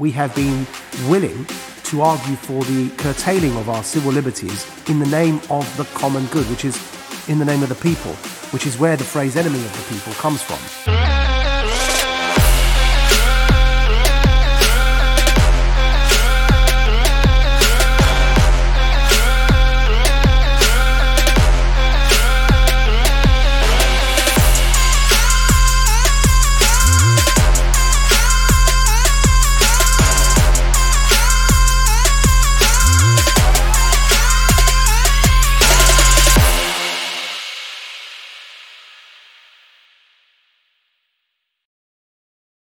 we have been willing to argue for the curtailing of our civil liberties in the name of the common good, which is in the name of the people, which is where the phrase enemy of the people comes from.